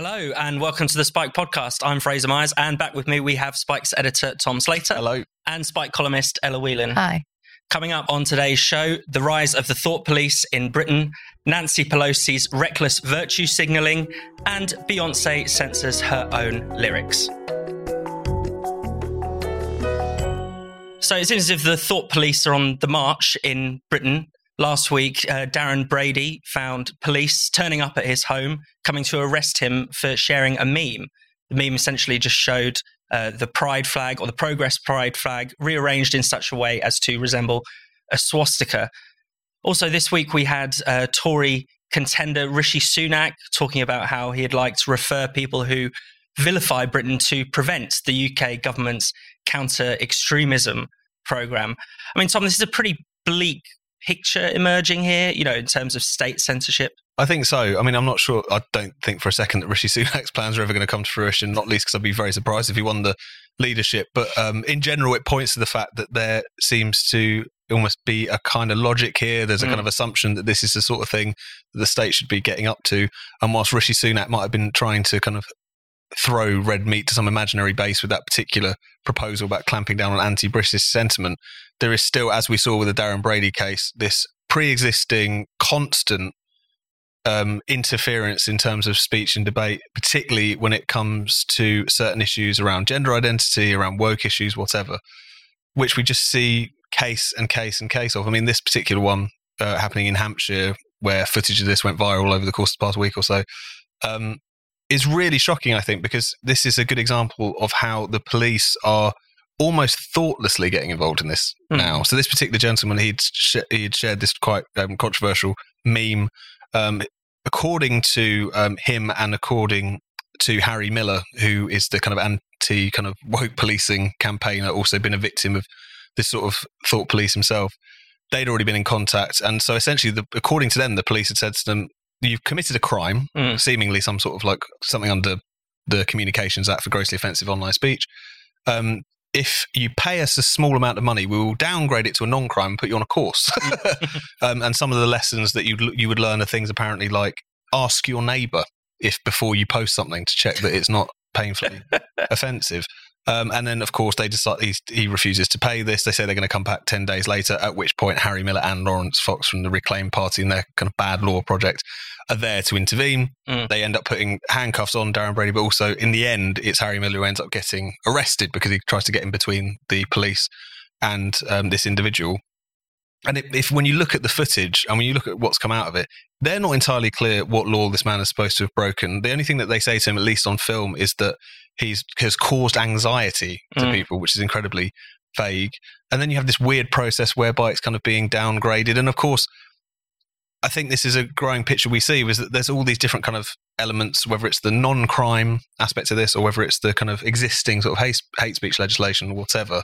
Hello and welcome to the Spiked podcast. I'm Fraser Myers, and back with me we have Spiked's editor Tom Slater. Hello. And Spike columnist Ella Whelan. Hi. Coming up on today's show, the rise of the thought police in Britain, Nancy Pelosi's reckless virtue signalling, and Beyonce censors her own lyrics. So it seems as if the thought police are on the march in Britain. Last week, uh, Darren Brady found police turning up at his home, coming to arrest him for sharing a meme. The meme essentially just showed uh, the pride flag or the progress pride flag rearranged in such a way as to resemble a swastika. Also, this week we had uh, Tory contender Rishi Sunak talking about how he'd like to refer people who vilify Britain to prevent the UK government's counter extremism program. I mean, Tom, this is a pretty bleak picture emerging here, you know, in terms of state censorship? I think so. I mean, I'm not sure. I don't think for a second that Rishi Sunak's plans are ever going to come to fruition, not least because I'd be very surprised if he won the leadership. But um, in general, it points to the fact that there seems to almost be a kind of logic here. There's a mm. kind of assumption that this is the sort of thing that the state should be getting up to. And whilst Rishi Sunak might have been trying to kind of throw red meat to some imaginary base with that particular proposal about clamping down on anti British sentiment, there is still, as we saw with the Darren Brady case, this pre existing constant um, interference in terms of speech and debate, particularly when it comes to certain issues around gender identity, around woke issues, whatever, which we just see case and case and case of. I mean, this particular one uh, happening in Hampshire, where footage of this went viral over the course of the past week or so, um, is really shocking, I think, because this is a good example of how the police are almost thoughtlessly getting involved in this mm. now. So this particular gentleman, he'd sh- he'd shared this quite um, controversial meme. Um, according to um, him and according to Harry Miller, who is the kind of anti kind of woke policing campaigner, also been a victim of this sort of thought police himself. They'd already been in contact, and so essentially, the, according to them, the police had said to them, you've committed a crime, mm. seemingly some sort of like something under the Communications Act for grossly offensive online speech. Um, if you pay us a small amount of money, we will downgrade it to a non-crime and put you on a course. um, and some of the lessons that you you would learn are things apparently like ask your neighbour if before you post something to check that it's not painfully offensive. Um, and then, of course, they decide he refuses to pay this. They say they're going to come back 10 days later, at which point Harry Miller and Laurence Fox from the Reclaim Party and their kind of bad law project are there to intervene. Mm. They end up putting handcuffs on Darren Brady, but also in the end, it's Harry Miller who ends up getting arrested because he tries to get in between the police and um, this individual. And if, if, when you look at the footage and when you look at what's come out of it, they're not entirely clear what law this man is supposed to have broken. The only thing that they say to him, at least on film, is that he's has caused anxiety to mm. people, which is incredibly vague. And then you have this weird process whereby it's kind of being downgraded. And of course, I think this is a growing picture we see is that there's all these different kind of elements, whether it's the non-crime aspect of this or whether it's the kind of existing sort of hate, hate speech legislation or whatever.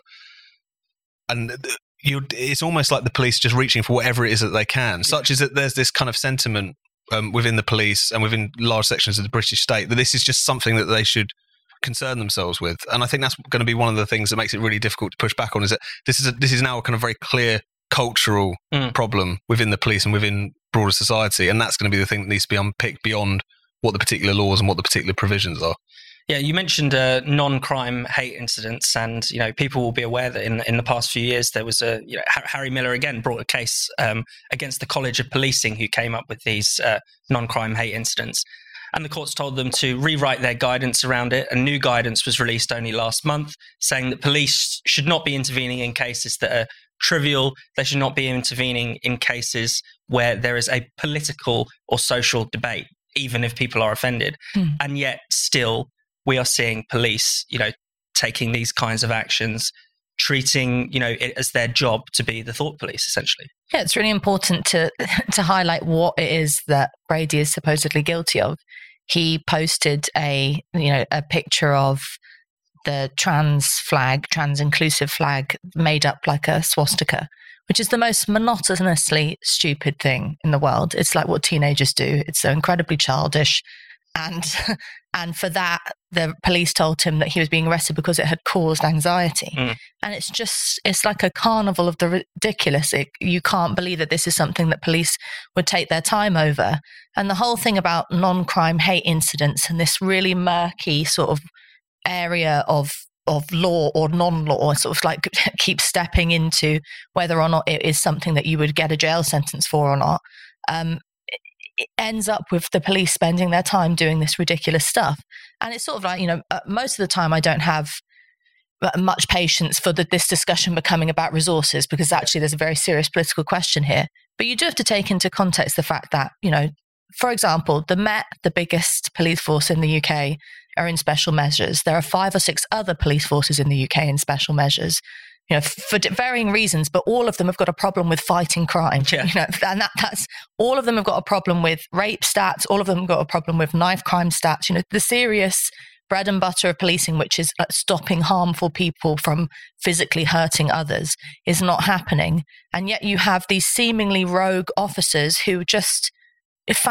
And you, it's almost like the police just reaching for whatever it is that they can. Such as that there's this kind of sentiment um, within the police and within large sections of the British state that this is just something that they should concern themselves with. And I think that's going to be one of the things that makes it really difficult to push back on. Is that this is a, this is now a kind of very clear cultural mm. problem within the police and within broader society, and that's going to be the thing that needs to be unpicked beyond what the particular laws and what the particular provisions are. Yeah, you mentioned uh, non-crime hate incidents, and you know people will be aware that in in the past few years there was a you know Harry Miller again brought a case um, against the College of Policing who came up with these uh, non-crime hate incidents, and the courts told them to rewrite their guidance around it. And new guidance was released only last month, saying that police should not be intervening in cases that are trivial. They should not be intervening in cases where there is a political or social debate, even if people are offended. Mm. And yet, still, we are seeing police, you know, taking these kinds of actions, treating, you know, it as their job to be the thought police, essentially. Yeah, it's really important to to highlight what it is that Brady is supposedly guilty of. He posted a, you know, a picture of the trans flag, trans inclusive flag, made up like a swastika, which is the most monotonously stupid thing in the world. It's like what teenagers do. It's so incredibly childish. and and for that the police told him that he was being arrested because it had caused anxiety. Mm. and it's just it's like a carnival of the ridiculous. It, you can't believe that this is something that police would take their time over. And the whole thing about non-crime hate incidents and this really murky sort of area of of law or non-law sort of like keep stepping into whether or not it is something that you would get a jail sentence for or not. Um, it- ends up with the police spending their time doing this ridiculous stuff. And it's sort of like you know uh, most of the time i don't have uh, much patience for the, this discussion becoming about resources because actually there's a very serious political question here. But you do have to take into context the fact that you know for example the met the biggest police force in the uk are in special measures. There are five or six other police forces in the uk in special measures you know, for d- varying reasons, but all of them have got a problem with fighting crime. Yeah. You know, and that, that's all of them have got a problem with rape stats. All of them have got a problem with knife crime stats. You know, the serious bread and butter of policing, which is uh, stopping harmful people from physically hurting others, is not happening. And yet you have these seemingly rogue officers who just. If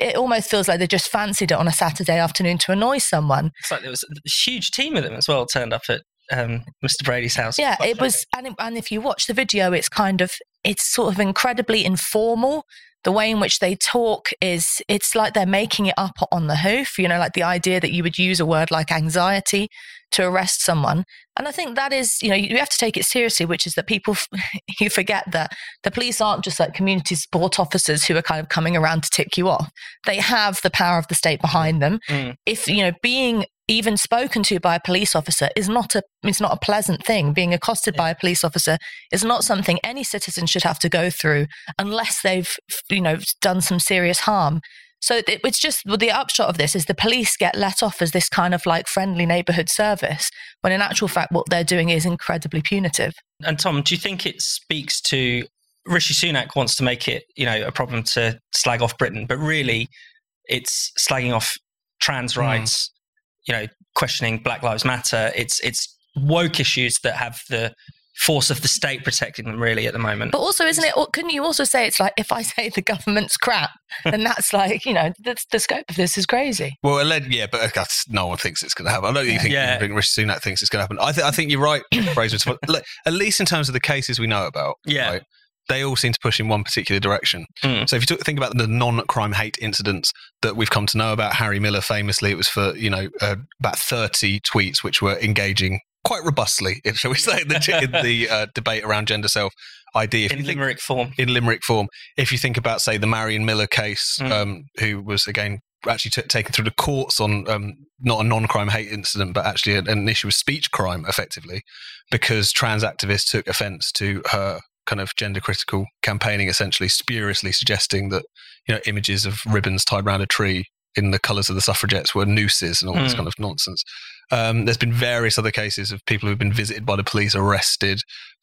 it almost feels like they just fancied it on a Saturday afternoon to annoy someone, It's like there was a huge team of them as well turned up at um, Mr. Brady's house. Yeah, it was, and, it- and if you watch the video, it's kind of, it's sort of incredibly informal. The way in which they talk is, it's like they're making it up on the hoof. You know, like the idea that you would use a word like anxiety to arrest someone. And I think that is, you know, you have to take it seriously, which is that people, you forget that the police aren't just like community support officers who are kind of coming around to tick you off. They have the power of the state behind them. Mm. If, you know, being even spoken to by a police officer is not a it's not a pleasant thing. Being accosted by a police officer is not something any citizen should have to go through unless they've you know done some serious harm. So it, it's just well, the upshot of this is the police get let off as this kind of like friendly neighborhood service, when in actual fact what they're doing is incredibly punitive. And Tom, do you think it speaks to Rishi Sunak wants to make it, you know, a problem to slag off Britain, but really it's slagging off trans Hmm. rights, you know, questioning Black Lives Matter. It's it's woke issues that have the force of the state protecting them really at the moment. But also, isn't it? Couldn't you also say it's like if I say the government's crap, then that's like you know the, the scope of this is crazy. Well, alleg- yeah, but that's, no one thinks it's going to happen. I don't think, think, Yeah. think Rishi Sunak thinks it's going to happen. I, th- I think you're right, Fraser. At least in terms of the cases we know about, Yeah. right, they all seem to push in one particular direction. Mm. So if you took- think about the non-crime hate incidents that we've come to know about, Harry Miller famously, it was for you know uh, about 30 tweets which were engaging quite robustly, if- shall we say, in the, in the uh, debate around gender self ID. If in think- limerick form. in limerick form. If you think about, say, the Marion Millar case, Mm. um, who was again actually t- taken through the courts on um, not a non-crime hate incident, but actually an, an issue of speech crime, effectively, because trans activists took offence to her kind of gender critical campaigning, essentially spuriously suggesting that you know images of ribbons tied around a tree in the colours of the suffragettes were nooses and all this Mm. kind of nonsense. Um, there's been various other cases of people who've been visited by the police, arrested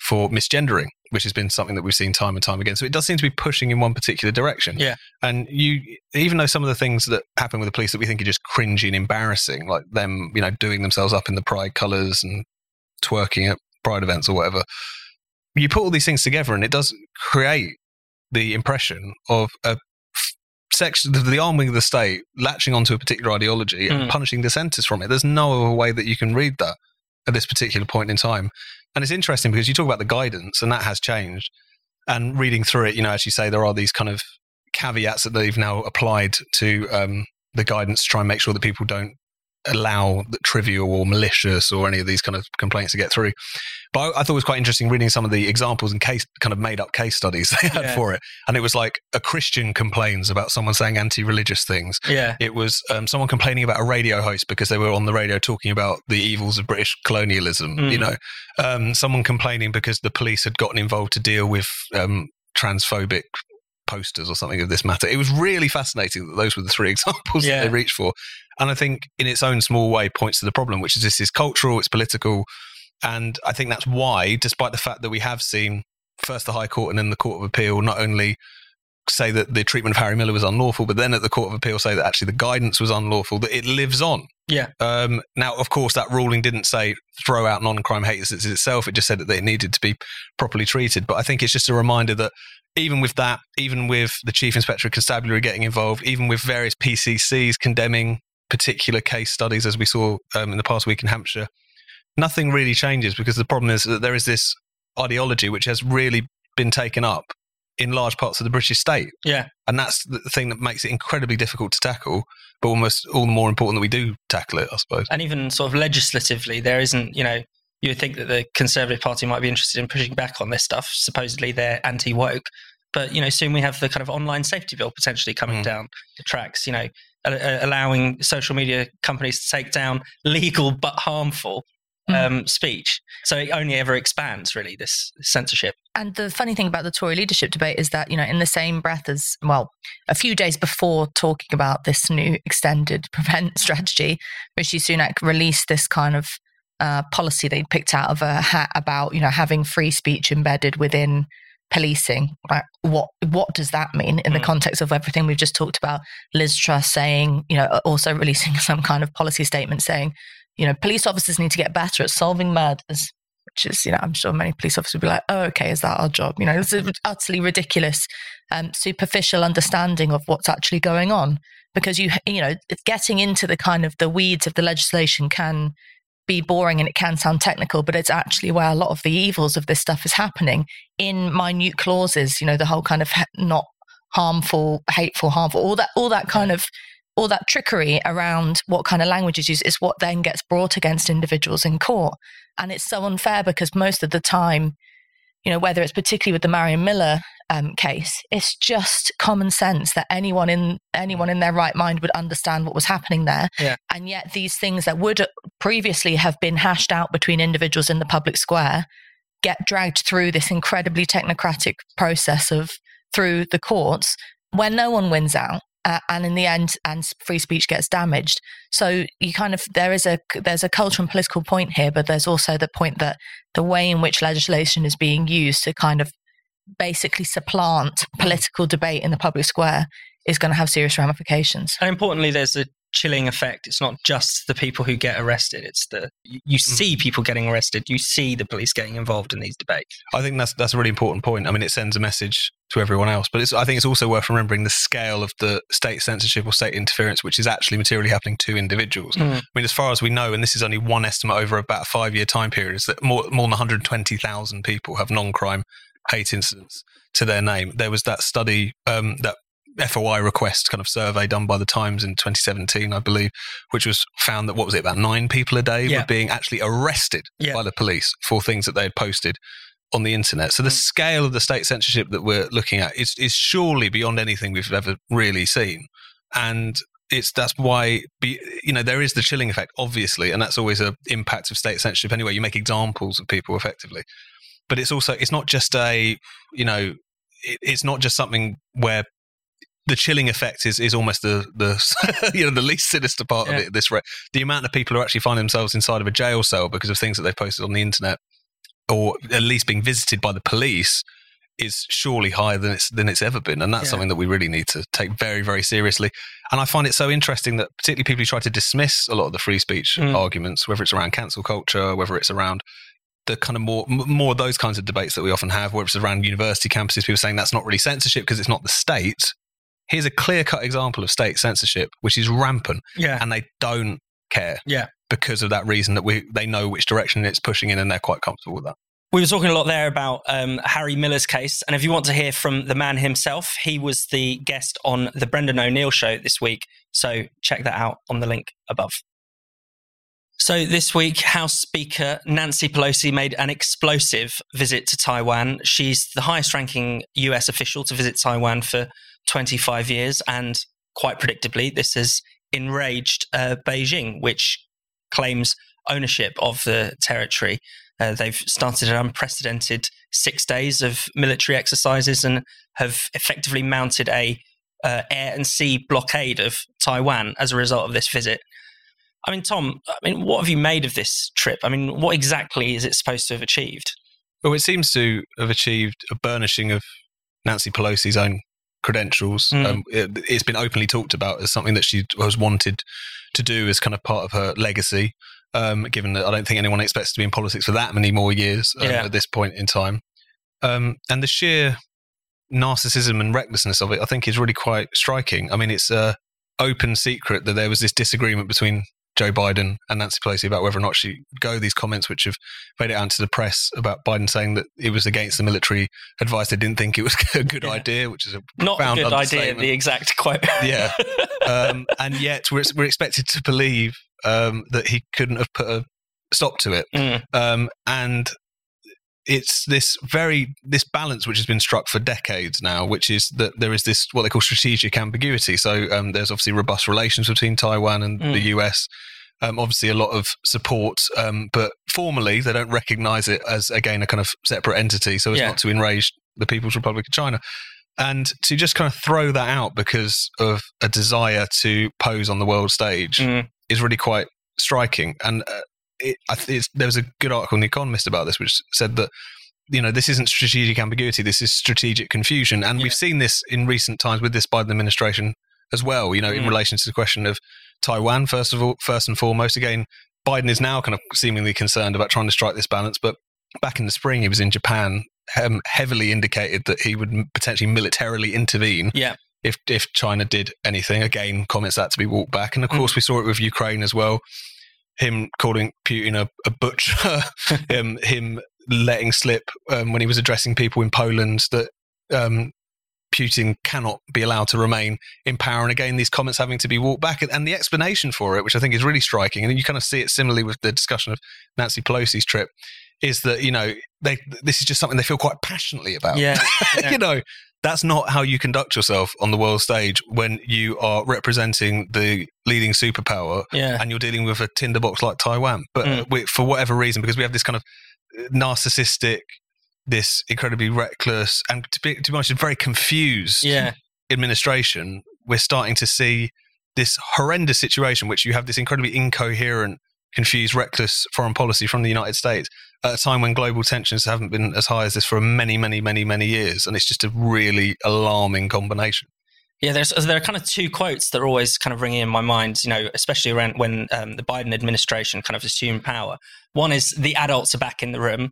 for misgendering, which has been something that we've seen time and time again. So it does seem to be pushing in one particular direction. Yeah. And you, even though some of the things that happen with the police that we think are just cringy and embarrassing, like them, you know, doing themselves up in the pride colours and twerking at pride events or whatever, you put all these things together and it does create the impression of a section the, the arm wing of the state latching onto a particular ideology and Mm. punishing dissenters from it. There's no other way that you can read that at this particular point in time. And it's interesting because you talk about the guidance and that has changed. And reading through it, you know, as you say, there are these kind of caveats that they've now applied to um, the guidance to try and make sure that people don't allow the trivial or malicious or any of these kind of complaints to get through. But I, I thought it was quite interesting reading some of the examples and case kind of made up case studies they had Yeah. for it. And it was like a Christian complains about someone saying anti-religious things. Yeah. It was um, someone complaining about a radio host because they were on the radio talking about the evils of British colonialism. Mm. You know, um, someone complaining because the police had gotten involved to deal with um, transphobic posters or something of this matter. It was really fascinating that those were the three examples Yeah. that they reached for, and I think in its own small way points to the problem, which is this is cultural, it's political, and I think that's why, despite the fact that we have seen first the High Court and then the Court of Appeal not only say that the treatment of Harry Miller was unlawful, but then at the Court of Appeal say that actually the guidance was unlawful, that it lives on. Yeah. Um, now, of course, that ruling didn't say throw out non-crime haters itself. It just said that they needed to be properly treated. But I think it's just a reminder that even with that, even with the chief inspector of constabulary getting involved, even with various PCCs condemning particular case studies, as we saw um, in the past week in Hampshire, nothing really changes because the problem is that there is this ideology which has really been taken up in large parts of the British state. Yeah. And that's the thing that makes it incredibly difficult to tackle, but almost all the more important that we do tackle it, I suppose. And even sort of legislatively, there isn't, you know, you would think that the Conservative Party might be interested in pushing back on this stuff. Supposedly they're anti woke. But, you know, soon we have the kind of online safety bill potentially coming Mm. down the tracks, you know, a- a- allowing social media companies to take down legal but harmful Mm. um, speech. So it only ever expands, really, this censorship. And the funny thing about the Tory leadership debate is that, you know, in the same breath as, well, a few days before talking about this new extended prevent strategy, Rishi Sunak released this kind of uh, policy he picked out of a hat about, you know, having free speech embedded within policing. Like, what what does that mean in the Mm. context of everything we've just talked about? Liz Truss saying, you know, also releasing some kind of policy statement saying, you know, police officers need to get better at solving murders which is, you know, I'm sure many police officers would be like, oh, okay, is that our job? You know, it's an utterly ridiculous, um, superficial understanding of what's actually going on. Because you, you know, getting into the kind of the weeds of the legislation can be boring and it can sound technical, but it's actually where a lot of the evils of this stuff is happening in minute clauses. You know, the whole kind of not harmful, hateful, harmful, all that, all that kind of all that trickery around what kind of language is used is what then gets brought against individuals in court. And it's so unfair because most of the time, you know, whether it's particularly with the Marion Millar um, case, it's just common sense that anyone in anyone in their right mind would understand what was happening there. Yeah. And yet, these things that would previously have been hashed out between individuals in the public square get dragged through this incredibly technocratic process of through the courts where no one wins out uh, and in the end and free speech gets damaged. So you kind of there is a there's a cultural and political point here but there's also the point that the way in which legislation is being used to kind of basically supplant political debate in the public square is going to have serious ramifications. And importantly, there's a chilling effect. It's not just the people who get arrested. It's the you, you see people getting arrested. You see the police getting involved in these debates. I think that's that's a really important point. I mean, it sends a message to everyone else, but it's, I think it's also worth remembering the scale of the state censorship or state interference, which is actually materially happening to individuals. Mm. I mean, as far as we know, and this is only one estimate over about a five-year time period, is that more more than 120,000 people have non-crime hate incidents to their name. There was that study um, that FOI request kind of survey done by the Times in 2017, I believe, which was found that what was it about nine people a day Yeah. were being actually arrested Yeah. by the police for things that they had posted on the internet. So the Mm. scale of the state censorship that we're looking at is is surely beyond anything we've ever really seen, and it's that's why be, you know there is the chilling effect, obviously, and that's always a impact of state censorship. Anyway, you make examples of people effectively, but it's also it's not just a you know it's not just something where the chilling effect is, is almost the the you know the least sinister part Yeah. of it. This re- the amount of people who actually find themselves inside of a jail cell because of things that they've posted on the internet, or at least being visited by the police, is surely higher than it's than it's ever been, and that's Yeah. something that we really need to take very very seriously. And I find it so interesting that particularly people who try to dismiss a lot of the free speech Mm. arguments, whether it's around cancel culture, whether it's around the kind of more more of those kinds of debates that we often have, where it's around university campuses, people saying that's not really censorship because it's not the state. Here's a clear cut example of state censorship, which is rampant, Yeah. and they don't care. Yeah. Because of that reason that we they know which direction it's pushing in, and they're quite comfortable with that. We were talking a lot there about um, Harry Miller's case. And if you want to hear from the man himself, he was the guest on the Brendan O'Neill show this week. So check that out on the link above. So this week, House Speaker Nancy Pelosi made an explosive visit to Taiwan. She's the highest ranking US official to visit Taiwan for 25 years. And quite predictably, this has enraged uh, Beijing, which claims ownership of the territory. Uh, they've started an unprecedented six days of military exercises and have effectively mounted a uh, air and sea blockade of Taiwan as a result of this visit. I mean, Tom, I mean, what have you made of this trip? I mean, what exactly is it supposed to have achieved? Well, it seems to have achieved a burnishing of Nancy Pelosi's own credentials. Mm. Um, it, it's been openly talked about as something that she has wanted to do as kind of part of her legacy. Um, given that I don't think anyone expects to be in politics for that many more years um, Yeah. at this point in time, um, and the sheer narcissism and recklessness of it, I think, is really quite striking. I mean, it's a open secret that there was this disagreement between Joe Biden and Nancy Pelosi about whether or not she go. These comments, which have made it out to the press about Biden saying that it was against the military advice, they didn't think it was a good Yeah. idea, which is a Not a good idea, the exact quote. Yeah. um, and yet we're, we're expected to believe um, that he couldn't have put a stop to it. Mm. Um, and it's this very this balance which has been struck for decades now, which is that there is this what they call strategic ambiguity. So um, there's obviously robust relations between Taiwan and Mm. the US. Um, obviously, a lot of support, um, but formally they don't recognise it as again a kind of separate entity, so as Yeah. not to enrage the People's Republic of China. And to just kind of throw that out because of a desire to pose on the world stage Mm. is really quite striking. And uh, it, it's, there was a good article in The Economist about this, which said that you know this isn't strategic ambiguity, this is strategic confusion, and Yeah. we've seen this in recent times with this Biden administration as well. You know, in Mm. relation to the question of Taiwan, first of all, first and foremost, again, Biden is now kind of seemingly concerned about trying to strike this balance, but back in the spring, he was in Japan. Um, heavily indicated that he would potentially militarily intervene Yeah. if if China did anything. Again, comments that to be walked back, and of Mm. course we saw it with Ukraine as well. Him calling Putin a, a butcher, um, him letting slip um, when he was addressing people in Poland that um, Putin cannot be allowed to remain in power. And again, these comments having to be walked back, and, and the explanation for it, which I think is really striking, and you kind of see it similarly with the discussion of Nancy Pelosi's trip, is that you know they this is just something they feel quite passionately about Yeah. yeah. you know, that's not how you conduct yourself on the world stage when you are representing the leading superpower yeah. and you're dealing with a tinderbox like Taiwan. But uh, Mm. we, for whatever reason, because we have this kind of narcissistic, this incredibly reckless, and to be, to be honest, very confused Yeah. administration, we're starting to see this horrendous situation, which you have this incredibly incoherent, confused, reckless foreign policy from the United States at a time when global tensions haven't been as high as this for many, many, many, many years, and it's just a really alarming combination. Yeah, there's there are kind of two quotes that are always kind of ringing in my mind. You know, especially around when um, the Biden administration kind of assumed power. One is the adults are back in the room.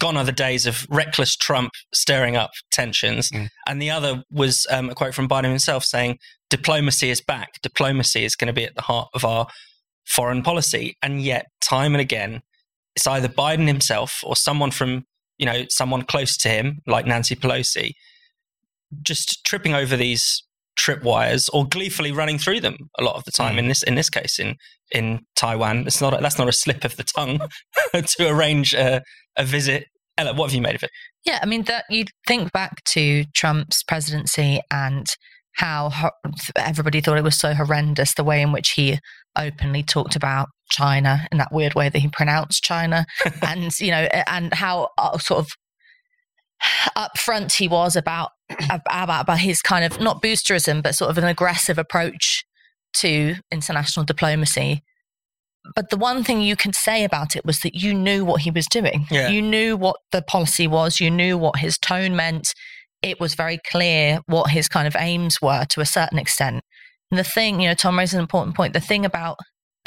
Gone are the days of reckless Trump stirring up tensions. Mm. And the other was um, a quote from Biden himself saying, "Diplomacy is back. Diplomacy is going to be at the heart of our foreign policy." And yet, time and again, it's either Biden himself or someone from you know someone close to him, like Nancy Pelosi, just tripping over these tripwires or gleefully running through them a lot of the time. Mm. In this in this case, in in Taiwan, it's not a, that's not a slip of the tongue to arrange a, a visit. Ella, what have you made of it? Yeah, I mean that you think back to Trump's presidency and how ho- everybody thought it was so horrendous the way in which he openly talked about China in that weird way that he pronounced China, and you know, and how uh, sort of upfront he was about about about his kind of not boosterism, but sort of an aggressive approach to international diplomacy. But the one thing you can say about it was that you knew what he was doing. Yeah. You knew what the policy was. You knew what his tone meant. It was very clear what his kind of aims were to a certain extent. And the thing, you know, Tom raised an important point. The thing about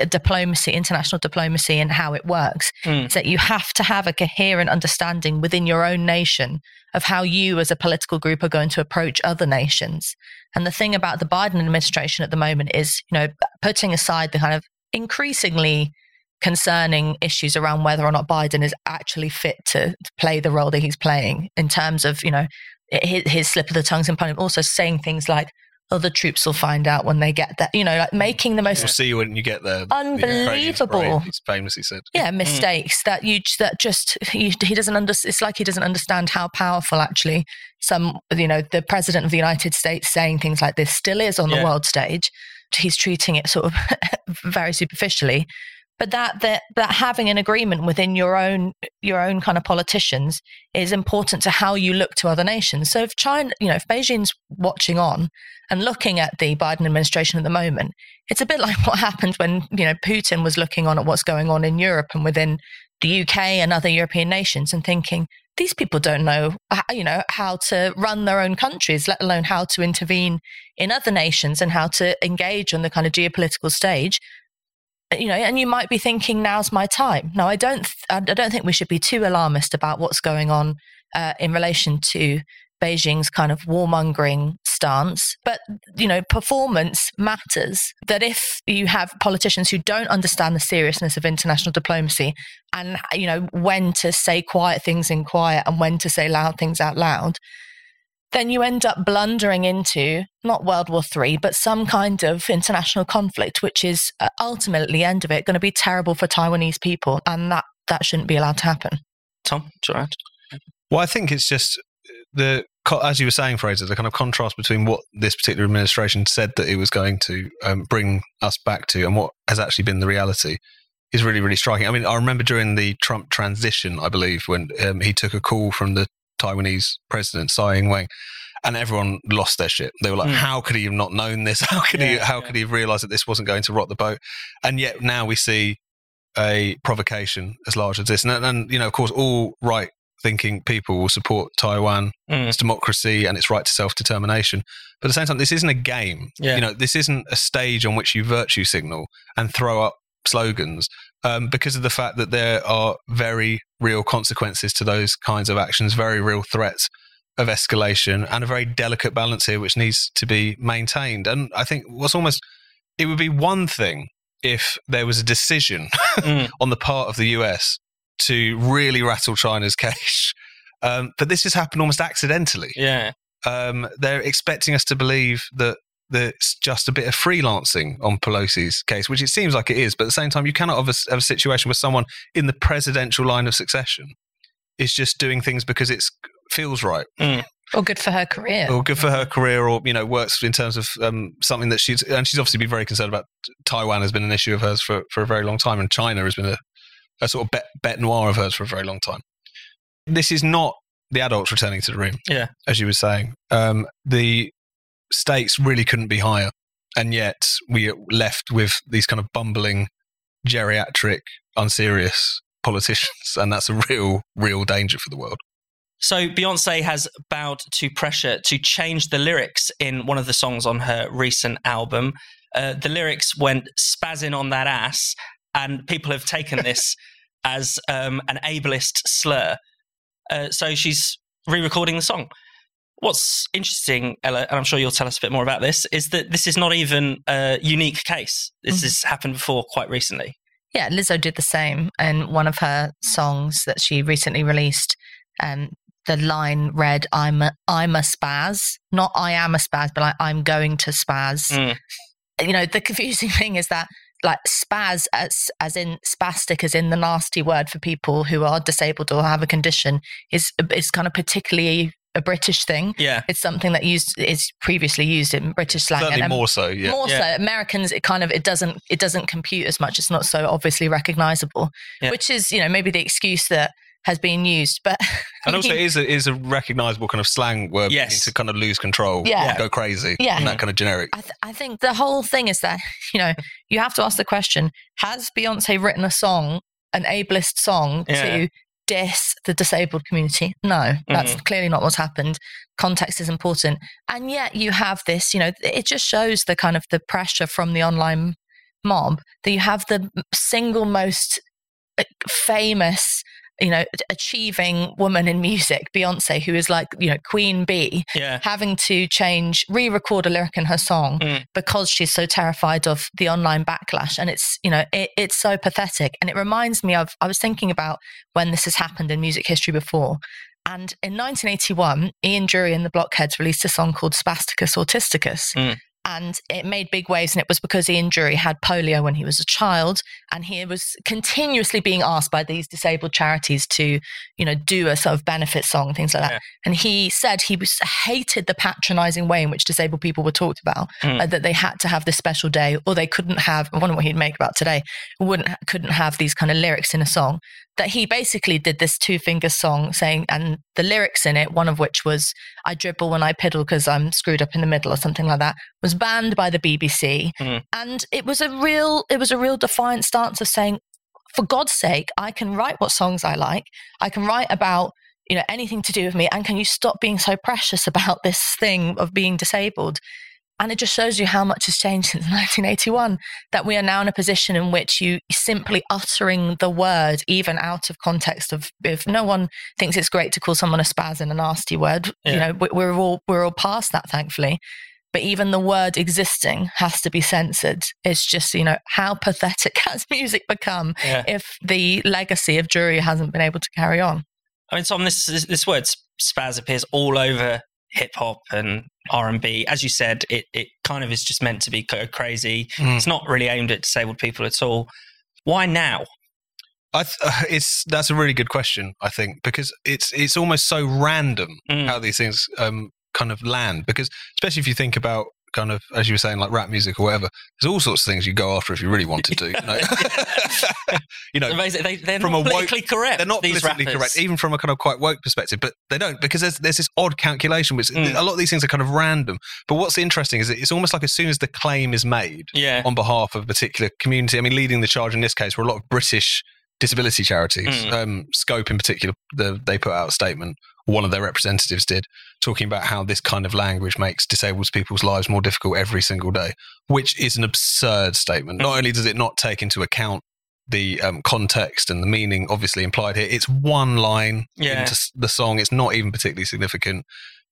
diplomacy, international diplomacy, and how it works Mm. is that you have to have a coherent understanding within your own nation of how you as a political group are going to approach other nations. And the thing about the Biden administration at the moment is, you know, putting aside the kind of increasingly concerning issues around whether or not Biden is actually fit to play the role that he's playing in terms of, you know, his, his slip of the tongues and also saying things like, the troops will find out when they get there, you know, like hmm. making the most We'll see you when you get there. the Ukrainians Unbelievable. parade, He's famously said. yeah hmm. mistakes that you that just he, he doesn't understand. it's like he doesn't understand how powerful actually some you know the president of the united states saying things like this still is on the world stage he's treating it sort of very superficially but that, that that having an agreement within your own your own kind of politicians is important to how you look to other nations so if china you know if beijing's watching on and looking at the biden administration at the moment it's a bit like what happened when you know Putin was looking on at what's going on in Europe and within the UK and other European nations and thinking, these people don't know, uh, you know, how to run their own countries, let alone how to intervene in other nations and how to engage on the kind of geopolitical stage. You know, and you might be thinking, "Now's my time." No, I don't. I don't think we should be too alarmist about what's going on uh, in relation to Beijing's kind of warmongering stance. But, you know, performance matters. That if you have politicians who don't understand the seriousness of international diplomacy and, you know, when to say quiet things in quiet and when to say loud things out loud, then you end up blundering into not World War III, but some kind of international conflict, which is uh, ultimately, end of it, going to be terrible for Taiwanese people. And that, that shouldn't be allowed to happen. Tom, do you Well, I think it's just the as you were saying, Fraser, the kind of contrast between what this particular administration said that it was going to um, bring us back to and what has actually been the reality is really, really striking. I mean, I remember during the Trump transition, I believe, when um, he took a call from the Taiwanese president, Tsai Ing-wen, and everyone lost their shit. They were like, mm. "How could he have not known this? How could yeah, he? How yeah. could he have realised that this wasn't going to rot the boat?" And yet now we see a provocation as large as this, and, and you know, of course, all right thinking people will support Taiwan, mm. its democracy, and its right to self determination. But at the same time, this isn't a game. Yeah. You know, this isn't a stage on which you virtue signal and throw up slogans um, because of the fact that there are very real consequences to those kinds of actions, very real threats of escalation, and a very delicate balance here which needs to be maintained. And I think what's almost it would be one thing if there was a decision mm. on the part of the US to really rattle China's cage. Um, but this has happened almost accidentally. Yeah. Um, they're expecting us to believe that it's just a bit of freelancing on Pelosi's case, which it seems like it is. But at the same time, you cannot have a, have a situation where someone in the presidential line of succession is just doing things because it feels right. Mm. Or good for her career. Or good for her career, or you know, works in terms of um, something that she's and she's obviously been very concerned about. Taiwan has been an issue of hers for, for a very long time, and China has been a, a sort of bet, bet noir of hers for a very long time. This is not the adults returning to the room. Yeah. As you were saying. Um, the stakes really couldn't be higher. And yet we are left with these kind of bumbling, geriatric, unserious politicians. And that's a real, real danger for the world. So Beyonce has bowed to pressure to change the lyrics in one of the songs on her recent album. Uh, the lyrics went spazzing on that ass and people have taken this as um, an ableist slur. Uh, so she's re-recording the song. What's interesting, Ella, and I'm sure you'll tell us a bit more about this, is that this is not even a unique case. This mm-hmm. has happened before quite recently. Yeah, Lizzo did the same in one of her songs that she recently released. Um, the line read, "I'm a, I'm a spaz, not I am a spaz, but like I'm going to spaz." Mm. You know, the confusing thing is that like spaz as as in spastic as in the nasty word for people who are disabled or have a condition is is kind of particularly a British thing. Yeah, it's something that used is previously used in British slang. Certainly and, more so. Yeah, more yeah. so. Americans, it kind of it doesn't it doesn't compute as much. It's not so obviously recognizable. Yeah. Which is you know maybe the excuse that has been used. But and also, it is a, is a recognizable kind of slang word yes. to kind of lose control, yeah. go crazy, yeah, and that kind of generic. I, th- I think the whole thing is that you know you have to ask the question: Has Beyonce written a song, an ableist song, yeah. to diss the disabled community? No, that's mm-hmm. clearly not what's happened. Context is important, and yet you have this. You know, it just shows the kind of the pressure from the online mob that you have the single most famous you know, achieving woman in music, Beyonce, who is like, you know, Queen Bee, yeah. having to change, re record a lyric in her song mm. because she's so terrified of the online backlash. And it's, you know, it, it's so pathetic. And it reminds me of, I was thinking about when this has happened in music history before. And in 1981, Ian Dury and the Blockheads released a song called Spasticus Autisticus. Mm and it made big waves and it was because Ian Dury had polio when he was a child and he was continuously being asked by these disabled charities to you know do a sort of benefit song things like that yeah. and he said he was hated the patronizing way in which disabled people were talked about mm. uh, that they had to have this special day or they couldn't have I wonder what he'd make about today wouldn't couldn't have these kind of lyrics in a song that he basically did this two finger song saying, and the lyrics in it, one of which was, I dribble when I piddle because I'm screwed up in the middle or something like that, was banned by the BBC. Mm. And it was a real, it was a real defiant stance of saying, for God's sake, I can write what songs I like. I can write about you know, anything to do with me? And can you stop being so precious about this thing of being disabled? And it just shows you how much has changed since 1981 that we are now in a position in which you simply uttering the word, even out of context of if no one thinks it's great to call someone a spaz in a nasty word, yeah. you know, we're all, we're all past that, thankfully. But even the word existing has to be censored. It's just, you know, how pathetic has music become yeah. if the legacy of Dury hasn't been able to carry on? I mean, Tom, this this word spaz appears all over hip hop and R and B. As you said, it it kind of is just meant to be crazy. Mm. It's not really aimed at disabled people at all. Why now? I th- uh, it's that's a really good question. I think because it's it's almost so random mm. how these things um, kind of land. Because especially if you think about kind of as you were saying like rap music or whatever there's all sorts of things you go after if you really wanted to you know, you know they, they're from a politically woke, correct they're not politically rappers. correct even from a kind of quite woke perspective but they don't because there's, there's this odd calculation which mm. a lot of these things are kind of random but what's interesting is it's almost like as soon as the claim is made yeah. on behalf of a particular community i mean leading the charge in this case were a lot of british disability charities mm. um, scope in particular the, they put out a statement one of their representatives did, talking about how this kind of language makes disabled people's lives more difficult every single day, which is an absurd statement. Not only does it not take into account the um, context and the meaning obviously implied here, it's one line yeah. into the song. It's not even particularly significant.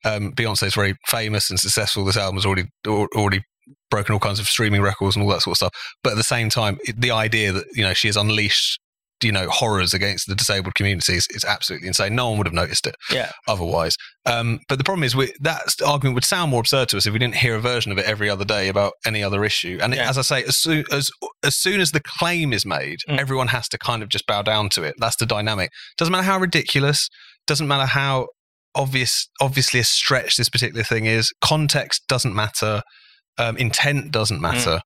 Um, Beyonce is very famous and successful. This album has already already broken all kinds of streaming records and all that sort of stuff. But at the same time, the idea that you know she has unleashed you know horrors against the disabled communities is absolutely insane. No one would have noticed it. Yeah. Otherwise, um, but the problem is we, that argument would sound more absurd to us if we didn't hear a version of it every other day about any other issue. And yeah. it, as I say, as soon as as soon as the claim is made, mm. everyone has to kind of just bow down to it. That's the dynamic. Doesn't matter how ridiculous. Doesn't matter how obvious, obviously a stretch this particular thing is. Context doesn't matter. Um, intent doesn't mm. matter. Mm.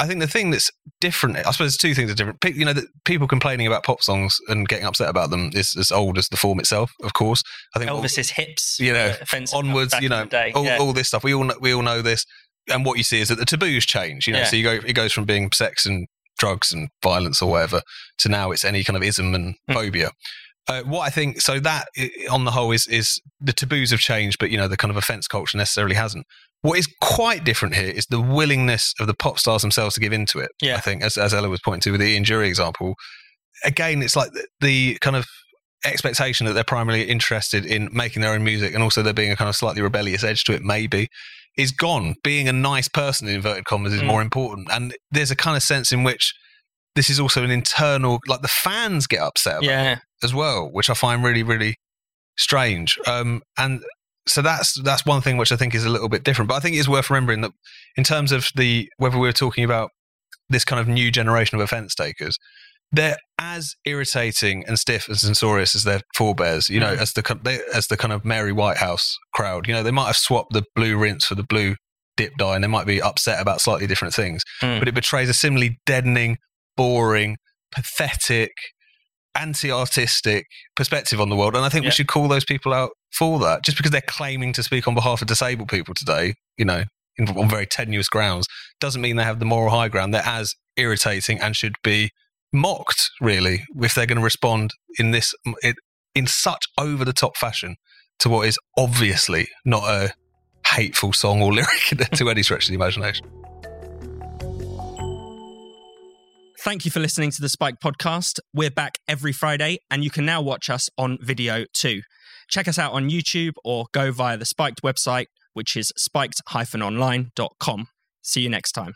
I think the thing that's different, I suppose two things are different. You know, people complaining about pop songs and getting upset about them is as old as the form itself, of course. I think Elvis's all, hips, you know, onwards, you know, all, yeah. all, this stuff. We all know, we all know this, and what you see is that the taboos change. You know, yeah. so you go, it goes from being sex and drugs and violence or whatever to now it's any kind of ism and mm. phobia. Uh, what I think, so that on the whole is is the taboos have changed, but you know the kind of offence culture necessarily hasn't. What is quite different here is the willingness of the pop stars themselves to give into it. Yeah. I think, as, as Ella was pointing to with the Ian Dury example, again, it's like the, the kind of expectation that they're primarily interested in making their own music and also there being a kind of slightly rebellious edge to it, maybe, is gone. Being a nice person, in inverted commas, is mm. more important. And there's a kind of sense in which this is also an internal, like the fans get upset yeah. As well, which I find really, really strange. Um, and so that's that's one thing which I think is a little bit different. But I think it's worth remembering that in terms of the whether we're talking about this kind of new generation of offence takers, they're as irritating and stiff and censorious as their forebears. You know, mm. as the they, as the kind of Mary Whitehouse crowd. You know, they might have swapped the blue rinse for the blue dip dye, and they might be upset about slightly different things. Mm. But it betrays a similarly deadening, boring, pathetic, anti-artistic perspective on the world and i think yeah. we should call those people out for that just because they're claiming to speak on behalf of disabled people today you know on very tenuous grounds doesn't mean they have the moral high ground they're as irritating and should be mocked really if they're going to respond in this in such over the top fashion to what is obviously not a hateful song or lyric to any stretch of the imagination Thank you for listening to the Spiked podcast. We're back every Friday, and you can now watch us on video too. Check us out on YouTube or go via the Spiked website, which is spiked-online.com. See you next time.